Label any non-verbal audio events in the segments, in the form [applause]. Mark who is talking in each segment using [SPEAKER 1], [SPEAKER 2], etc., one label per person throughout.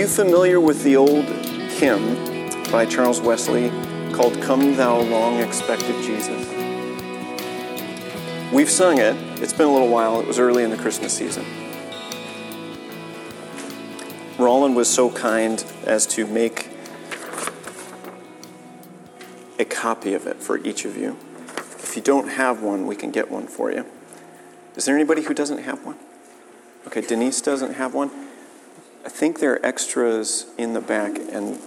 [SPEAKER 1] you familiar with the old hymn by Charles Wesley called Come Thou Long Expected Jesus? We've sung it. It's been a little while. It was early in the Christmas season. Roland was so kind as to make a copy of it for each of you. If you don't have one, we can get one for you. Is there anybody who doesn't have one? Okay, Denise doesn't have one. I think there are extras in the back, and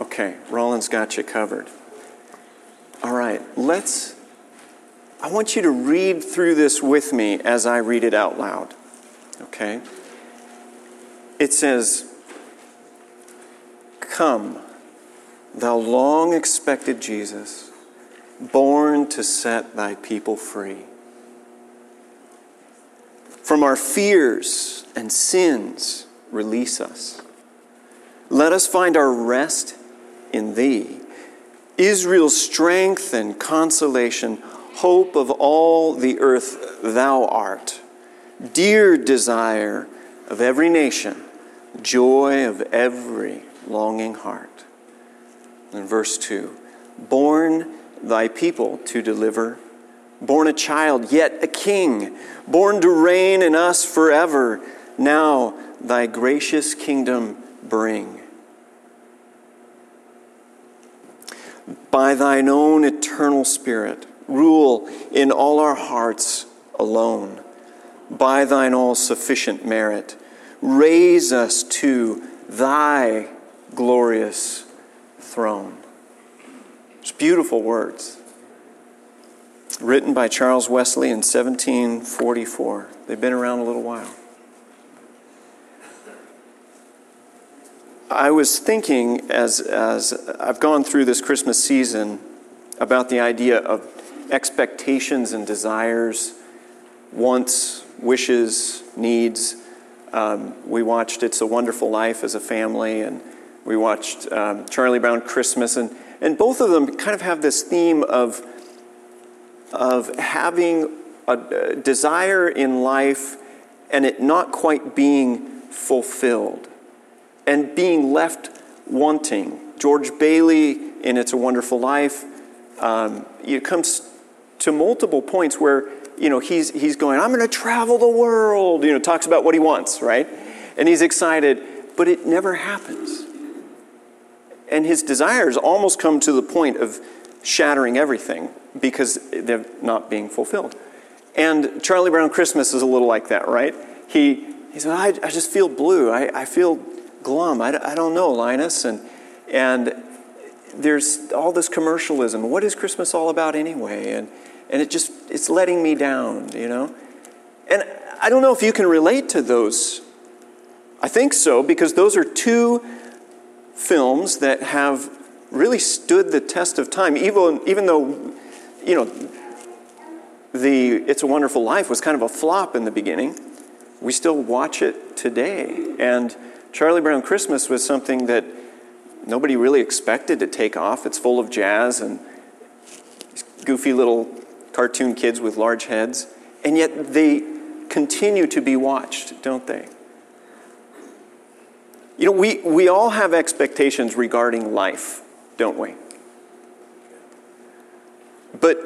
[SPEAKER 1] okay, Roland's got you covered. All right, let's. I want you to read through this with me as I read it out loud. Okay? It says, Come, thou long expected Jesus, born to set thy people free. From our fears and sins, release us. Let us find our rest in Thee. Israel's strength and consolation, hope of all the earth, Thou art. Dear desire of every nation, joy of every longing heart. In verse 2 Born Thy people to deliver born a child, yet a king, born to reign in us forever. Now thy gracious kingdom bring. By thine own eternal Spirit, rule in all our hearts alone. By thine all sufficient merit, raise us to thy glorious throne. It's beautiful words written by Charles Wesley in 1744. They've been around a little while. I was thinking as, as I've gone through this Christmas season about the idea of expectations and desires, wants, wishes, needs. Um, we watched It's a Wonderful Life as a family, and we watched um, Charlie Brown Christmas, and, and both of them kind of have this theme of of having a desire in life and it not quite being fulfilled and being left wanting. George Bailey in It's a Wonderful Life, um, it comes to multiple points where you know he's he's going, I'm going to travel the world. You know, talks about what he wants, right? And he's excited, but it never happens. And his desires almost come to the point of shattering everything because they're not being fulfilled. And Charlie Brown Christmas is a little like that, right? He, he said, I, I just feel blue. I, I feel glum. I, I don't know, Linus. And, and there's all this commercialism. What is Christmas all about anyway? And, and it just, it's letting me down, you know? And I don't know if you can relate to those. I think so, because those are two films that have really stood the test of time, even, even though you know, the It's a Wonderful Life was kind of a flop in the beginning. We still watch it today. And Charlie Brown Christmas was something that nobody really expected to take off. It's full of jazz and goofy little cartoon kids with large heads. And yet they continue to be watched, don't they? You know, we, we all have expectations regarding life, don't we? But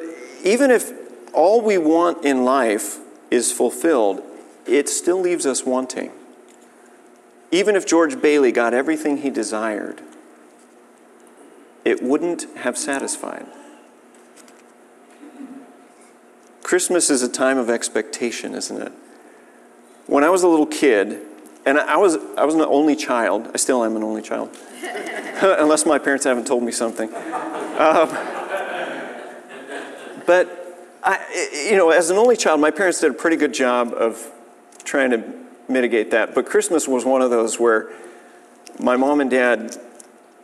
[SPEAKER 1] even if all we want in life is fulfilled, it still leaves us wanting. Even if George Bailey got everything he desired, it wouldn't have satisfied. Christmas is a time of expectation, isn't it? When I was a little kid, and I was, I was an only child, I still am an only child, [laughs] unless my parents haven't told me something. Um, but, I, you know, as an only child, my parents did a pretty good job of trying to mitigate that. But Christmas was one of those where my mom and dad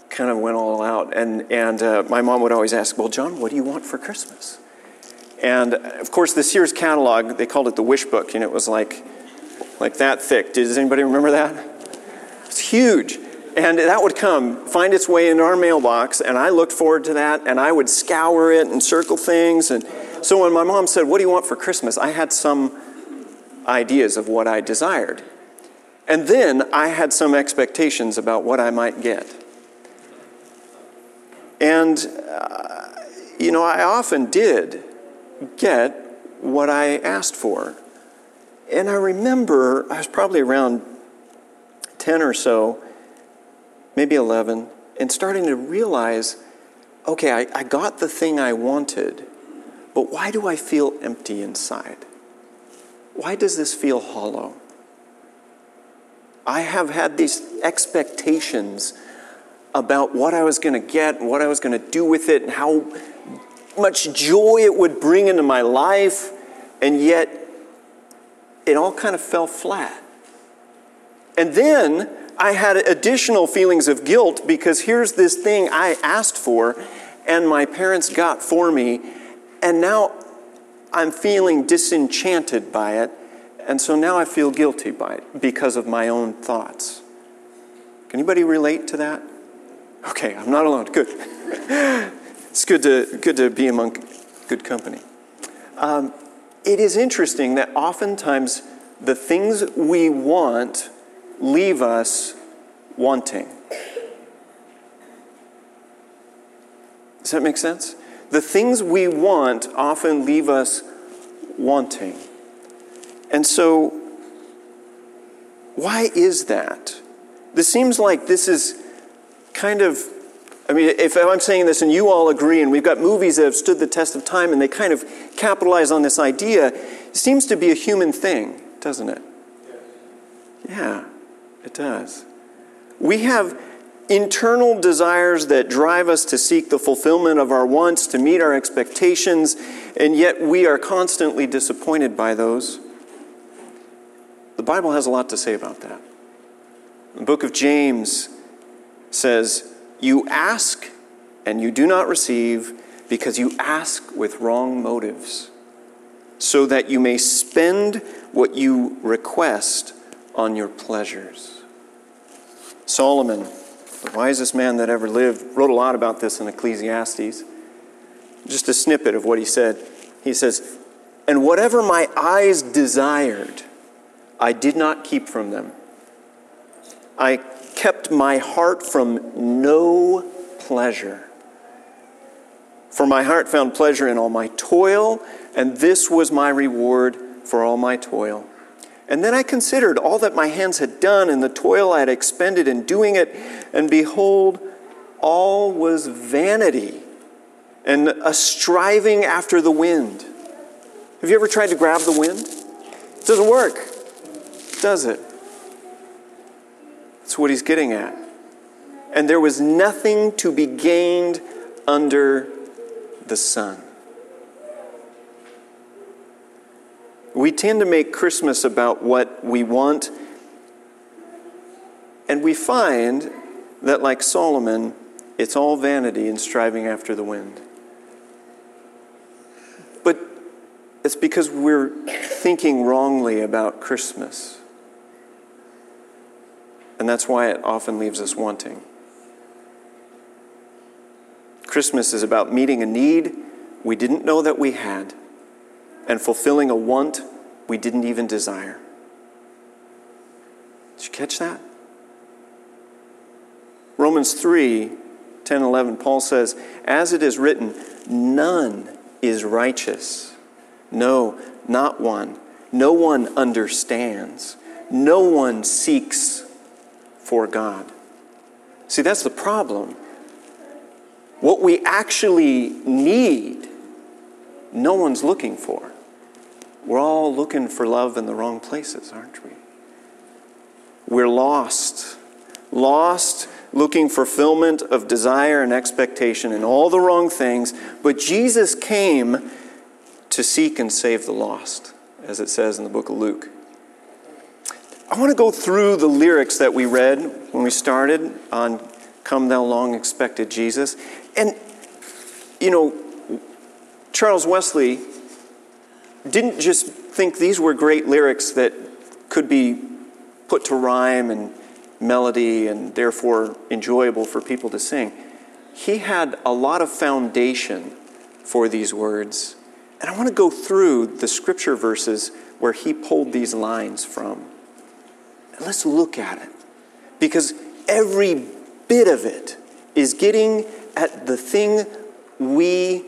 [SPEAKER 1] kind of went all out. And, and uh, my mom would always ask, Well, John, what do you want for Christmas? And of course, this year's catalog, they called it the Wish Book, and it was like, like that thick. Does anybody remember that? It's huge. And that would come, find its way into our mailbox, and I looked forward to that, and I would scour it and circle things. And so when my mom said, What do you want for Christmas? I had some ideas of what I desired. And then I had some expectations about what I might get. And, uh, you know, I often did get what I asked for. And I remember I was probably around 10 or so, maybe 11, and starting to realize okay, I, I got the thing I wanted, but why do I feel empty inside? Why does this feel hollow? I have had these expectations about what I was going to get what I was going to do with it and how much joy it would bring into my life, and yet it all kind of fell flat. And then I had additional feelings of guilt because here's this thing I asked for and my parents got for me, and now I'm feeling disenchanted by it, and so now I feel guilty by it because of my own thoughts. Can anybody relate to that? Okay, I'm not alone. Good. [laughs] it's good to, good to be among good company. Um, it is interesting that oftentimes the things we want leave us wanting. Does that make sense? The things we want often leave us wanting. And so, why is that? This seems like this is kind of, I mean, if I'm saying this and you all agree, and we've got movies that have stood the test of time and they kind of capitalize on this idea, it seems to be a human thing, doesn't it? Yeah, it does. We have internal desires that drive us to seek the fulfillment of our wants, to meet our expectations, and yet we are constantly disappointed by those. The Bible has a lot to say about that. The book of James says, You ask and you do not receive because you ask with wrong motives, so that you may spend what you request on your pleasures. Solomon the wisest man that ever lived, wrote a lot about this in Ecclesiastes. Just a snippet of what he said. He says, And whatever my eyes desired, I did not keep from them. I kept my heart from no pleasure. For my heart found pleasure in all my toil, and this was my reward for all my toil. And then I considered all that my hands had done and the toil I had expended in doing it, and behold, all was vanity and a striving after the wind. Have you ever tried to grab the wind? It doesn't work, does it? That's what he's getting at. And there was nothing to be gained under the sun. We tend to make Christmas about what we want, and we find that, like Solomon, it's all vanity and striving after the wind. But it's because we're thinking wrongly about Christmas. And that's why it often leaves us wanting. Christmas is about meeting a need we didn't know that we had and fulfilling a want we didn't even desire. Did you catch that? Romans 3 10 11, Paul says, As it is written, none is righteous. No, not one. No one understands. No one seeks for God. See, that's the problem. What we actually need, no one's looking for. We're all looking for love in the wrong places, aren't we? We're lost. Lost looking fulfillment of desire and expectation in all the wrong things, but Jesus came to seek and save the lost, as it says in the book of Luke. I want to go through the lyrics that we read when we started on Come Thou Long Expected Jesus. And, you know, Charles Wesley didn't just think these were great lyrics that could be put to rhyme and melody and therefore enjoyable for people to sing. He had a lot of foundation for these words. And I want to go through the scripture verses where he pulled these lines from. Let's look at it. Because every bit of it is getting at the thing we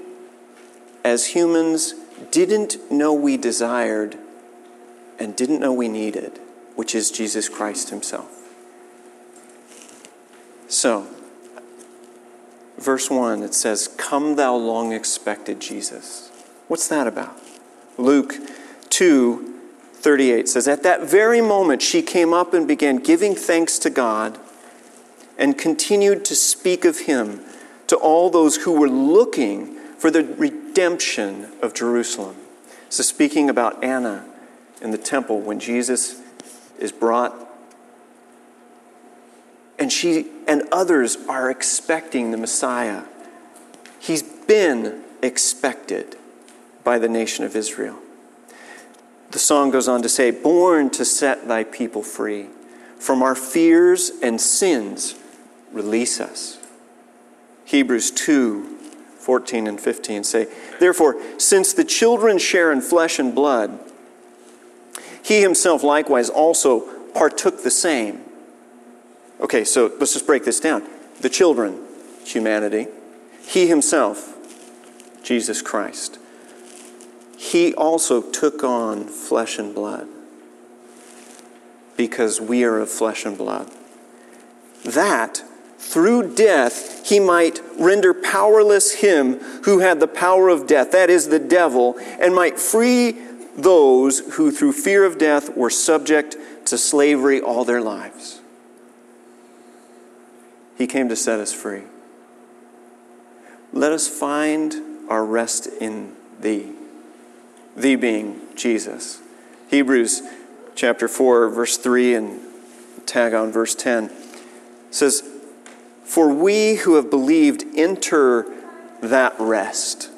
[SPEAKER 1] as humans didn't know we desired and didn't know we needed, which is Jesus Christ Himself. So, verse 1, it says, Come, thou long expected Jesus. What's that about? Luke 2 38 says, At that very moment she came up and began giving thanks to God and continued to speak of him to all those who were looking for the redemption of Jerusalem. So, speaking about Anna in the temple when Jesus is brought, and she and others are expecting the Messiah. He's been expected by the nation of Israel. The song goes on to say, Born to set thy people free. From our fears and sins, release us. Hebrews 2 14 and 15 say, Therefore, since the children share in flesh and blood, he himself likewise also partook the same. Okay, so let's just break this down. The children, humanity. He himself, Jesus Christ he also took on flesh and blood because we are of flesh and blood. That through death he might render powerless him who had the power of death, that is, the devil, and might free those who through fear of death were subject to slavery all their lives. He came to set us free. Let us find our rest in thee the being Jesus. Hebrews chapter 4, verse 3, and tag on verse 10 says, For we who have believed enter that rest,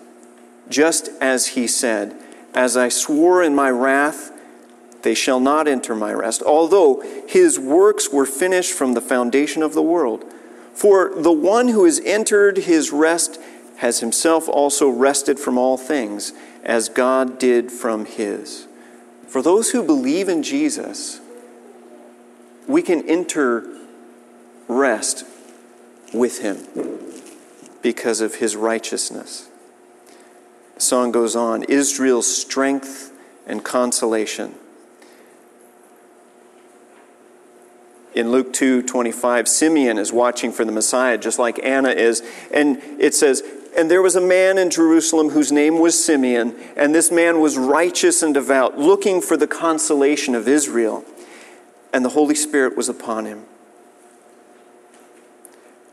[SPEAKER 1] just as he said, As I swore in my wrath, they shall not enter my rest, although his works were finished from the foundation of the world. For the one who has entered his rest has himself also rested from all things as God did from his. For those who believe in Jesus, we can enter rest with him because of his righteousness. The song goes on Israel's strength and consolation. In Luke 2 25, Simeon is watching for the Messiah just like Anna is. And it says, and there was a man in Jerusalem whose name was Simeon, and this man was righteous and devout, looking for the consolation of Israel. And the Holy Spirit was upon him.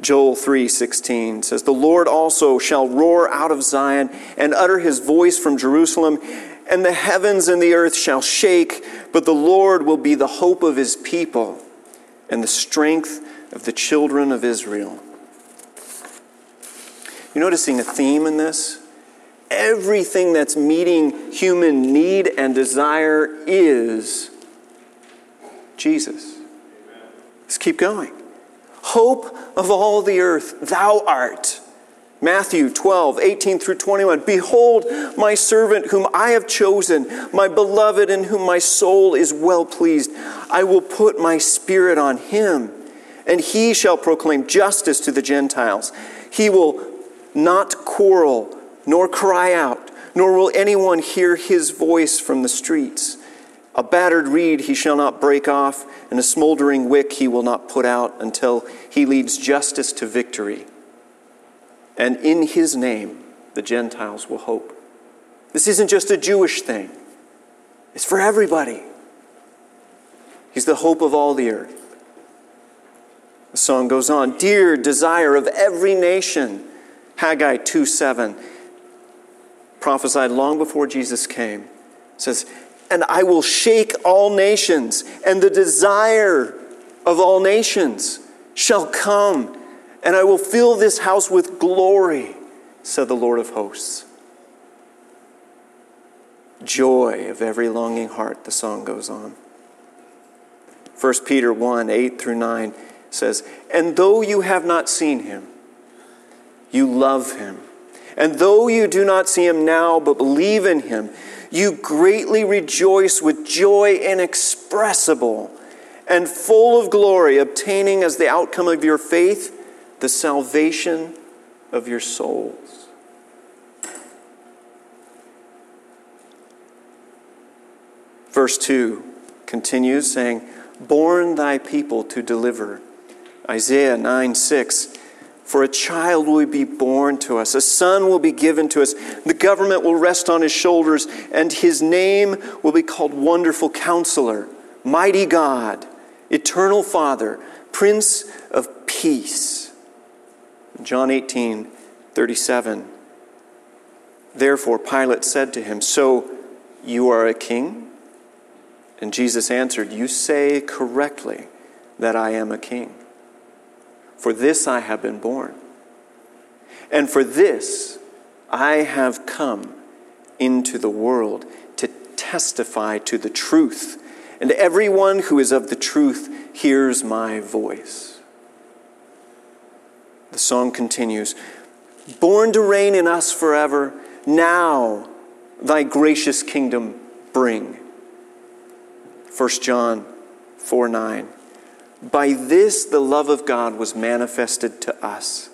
[SPEAKER 1] Joel 3:16 says, "The Lord also shall roar out of Zion and utter his voice from Jerusalem, and the heavens and the earth shall shake, but the Lord will be the hope of his people and the strength of the children of Israel." You're noticing a theme in this? Everything that's meeting human need and desire is Jesus. Let's keep going. Hope of all the earth, thou art. Matthew 12, 18 through 21. Behold, my servant whom I have chosen, my beloved in whom my soul is well pleased. I will put my spirit on him, and he shall proclaim justice to the Gentiles. He will not quarrel, nor cry out, nor will anyone hear his voice from the streets. A battered reed he shall not break off, and a smoldering wick he will not put out until he leads justice to victory. And in his name, the Gentiles will hope. This isn't just a Jewish thing, it's for everybody. He's the hope of all the earth. The song goes on Dear desire of every nation Haggai 2 7, prophesied long before Jesus came, says, And I will shake all nations, and the desire of all nations shall come, and I will fill this house with glory, said the Lord of hosts. Joy of every longing heart, the song goes on. 1 Peter 1 8 through 9 says, And though you have not seen him, you love him. And though you do not see him now, but believe in him, you greatly rejoice with joy inexpressible and full of glory, obtaining as the outcome of your faith the salvation of your souls. Verse 2 continues saying, Born thy people to deliver. Isaiah 9 6. For a child will be born to us, a son will be given to us, the government will rest on his shoulders, and his name will be called Wonderful Counselor, Mighty God, Eternal Father, Prince of Peace. John 18 37. Therefore, Pilate said to him, So you are a king? And Jesus answered, You say correctly that I am a king. For this I have been born. And for this I have come into the world to testify to the truth. And everyone who is of the truth hears my voice. The song continues Born to reign in us forever, now thy gracious kingdom bring. 1 John 4 9. By this the love of God was manifested to us.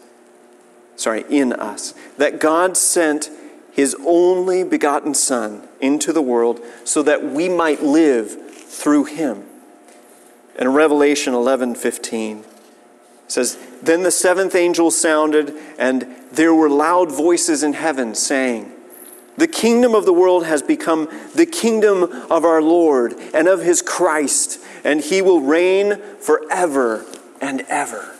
[SPEAKER 1] Sorry, in us. That God sent his only begotten Son into the world so that we might live through him. And Revelation 11 15 says, Then the seventh angel sounded, and there were loud voices in heaven saying, The kingdom of the world has become the kingdom of our Lord and of his Christ and he will reign forever and ever.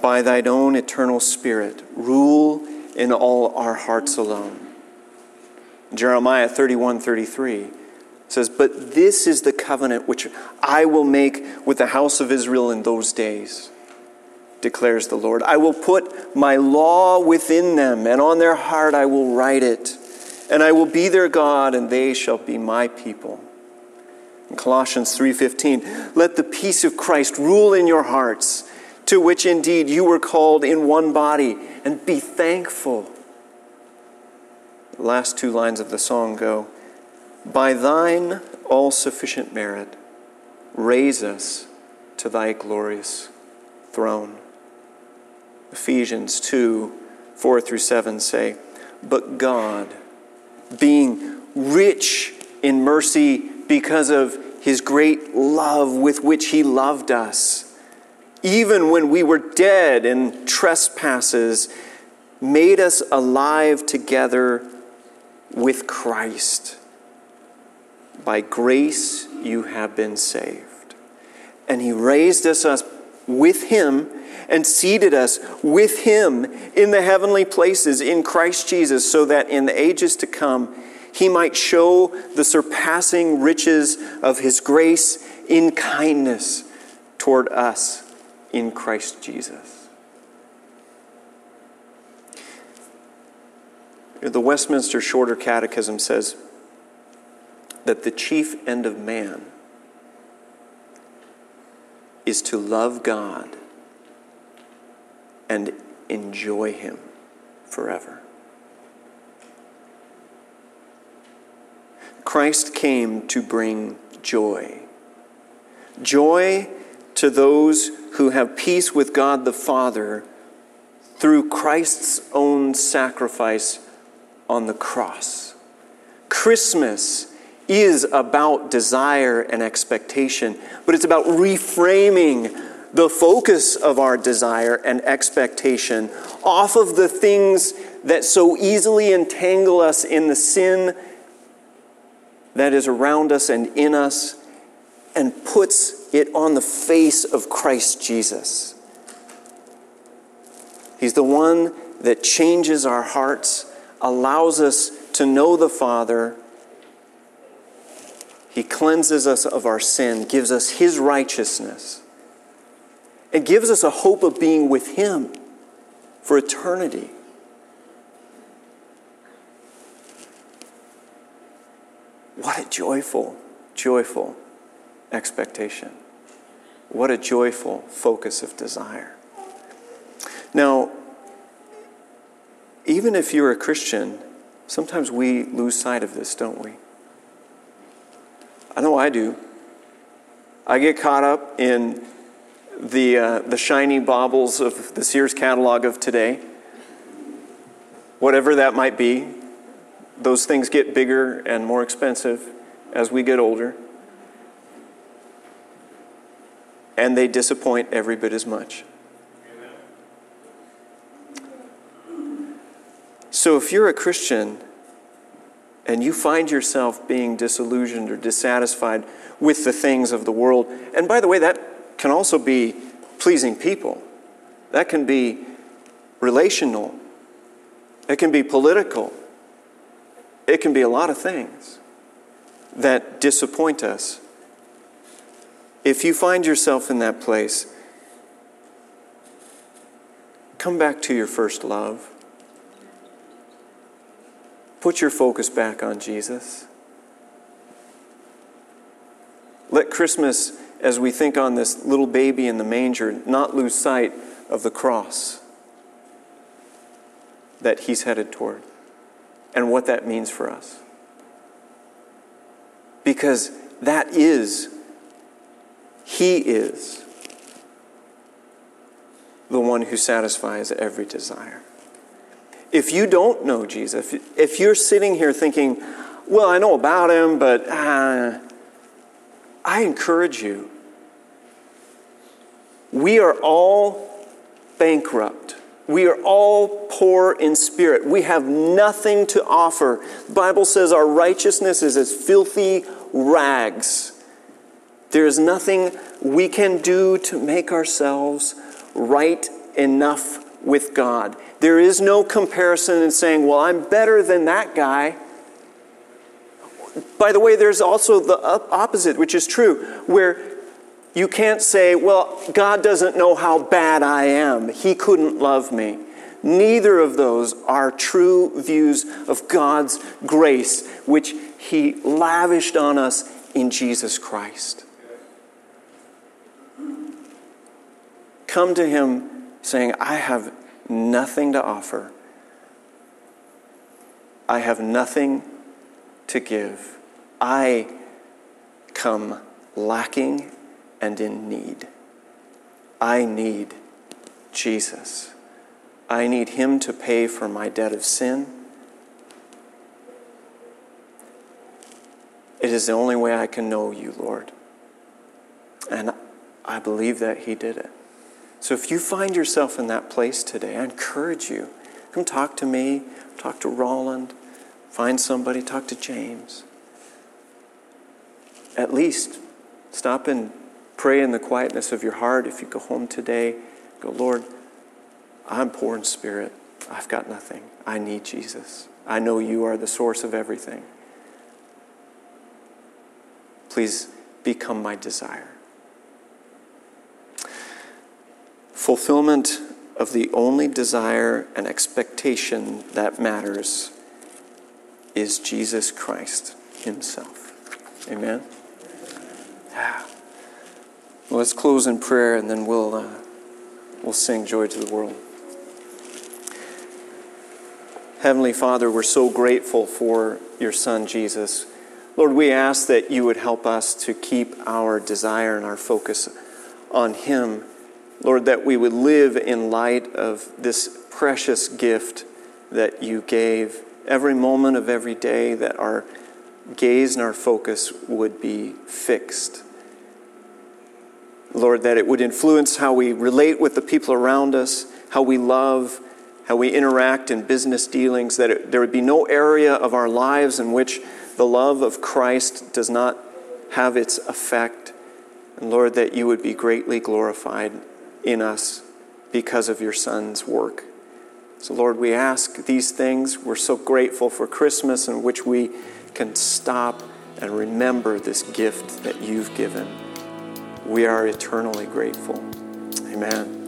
[SPEAKER 1] By thine own eternal Spirit, rule in all our hearts alone. Jeremiah 31 33 says, But this is the covenant which I will make with the house of Israel in those days, declares the Lord. I will put my law within them, and on their heart I will write it and I will be their God, and they shall be my people. In Colossians 3:15, let the peace of Christ rule in your hearts, to which indeed you were called in one body, and be thankful. The last two lines of the song go, By thine all sufficient merit, raise us to thy glorious throne. Ephesians 2 4 through 7 say, But God, being rich in mercy because of his great love with which he loved us. Even when we were dead in trespasses, made us alive together with Christ. By grace you have been saved. And he raised us up with him and seated us with him in the heavenly places in Christ Jesus, so that in the ages to come he might show the surpassing riches of his grace in kindness toward us in Christ Jesus. The Westminster Shorter Catechism says that the chief end of man is to love God and enjoy Him forever. Christ came to bring joy. Joy to those who have peace with God the Father through Christ's own sacrifice on the cross. Christmas is about desire and expectation, but it's about reframing the focus of our desire and expectation off of the things that so easily entangle us in the sin that is around us and in us and puts it on the face of Christ Jesus. He's the one that changes our hearts, allows us to know the Father. He cleanses us of our sin, gives us His righteousness and gives us a hope of being with Him for eternity. What a joyful, joyful expectation. What a joyful focus of desire. Now, even if you're a Christian, sometimes we lose sight of this, don't we? I know I do. I get caught up in the, uh, the shiny baubles of the Sears catalog of today. Whatever that might be, those things get bigger and more expensive as we get older. And they disappoint every bit as much. So if you're a Christian and you find yourself being disillusioned or dissatisfied with the things of the world, and by the way, that can also be pleasing people, that can be relational, it can be political, it can be a lot of things that disappoint us. If you find yourself in that place, come back to your first love. Put your focus back on Jesus. Let Christmas, as we think on this little baby in the manger, not lose sight of the cross that he's headed toward and what that means for us. Because that is, he is the one who satisfies every desire. If you don't know Jesus, if you're sitting here thinking, well, I know about him, but uh, I encourage you. We are all bankrupt. We are all poor in spirit. We have nothing to offer. The Bible says our righteousness is as filthy rags. There is nothing we can do to make ourselves right enough with God. There is no comparison in saying, well, I'm better than that guy. By the way, there's also the opposite, which is true, where you can't say, well, God doesn't know how bad I am. He couldn't love me. Neither of those are true views of God's grace, which He lavished on us in Jesus Christ. Come to Him saying, I have nothing to offer. I have nothing to give. I come lacking and in need. I need Jesus. I need Him to pay for my debt of sin. It is the only way I can know you, Lord. And I believe that He did it. So if you find yourself in that place today, I encourage you come talk to me, talk to Roland, find somebody, talk to James. At least stop and pray in the quietness of your heart. If you go home today, go, Lord, I'm poor in spirit. I've got nothing. I need Jesus. I know you are the source of everything. Please become my desire. Fulfillment of the only desire and expectation that matters is Jesus Christ Himself. Amen? Well, let's close in prayer and then we'll, uh, we'll sing Joy to the World. Heavenly Father, we're so grateful for your Son, Jesus. Lord, we ask that you would help us to keep our desire and our focus on Him Lord, that we would live in light of this precious gift that you gave every moment of every day, that our gaze and our focus would be fixed. Lord, that it would influence how we relate with the people around us, how we love, how we interact in business dealings, that it, there would be no area of our lives in which the love of Christ does not have its effect. And Lord, that you would be greatly glorified in us because of your Son's work. So, Lord, we ask these things. We're so grateful for Christmas in which we can stop and remember this gift that you've given. We are eternally grateful. Amen.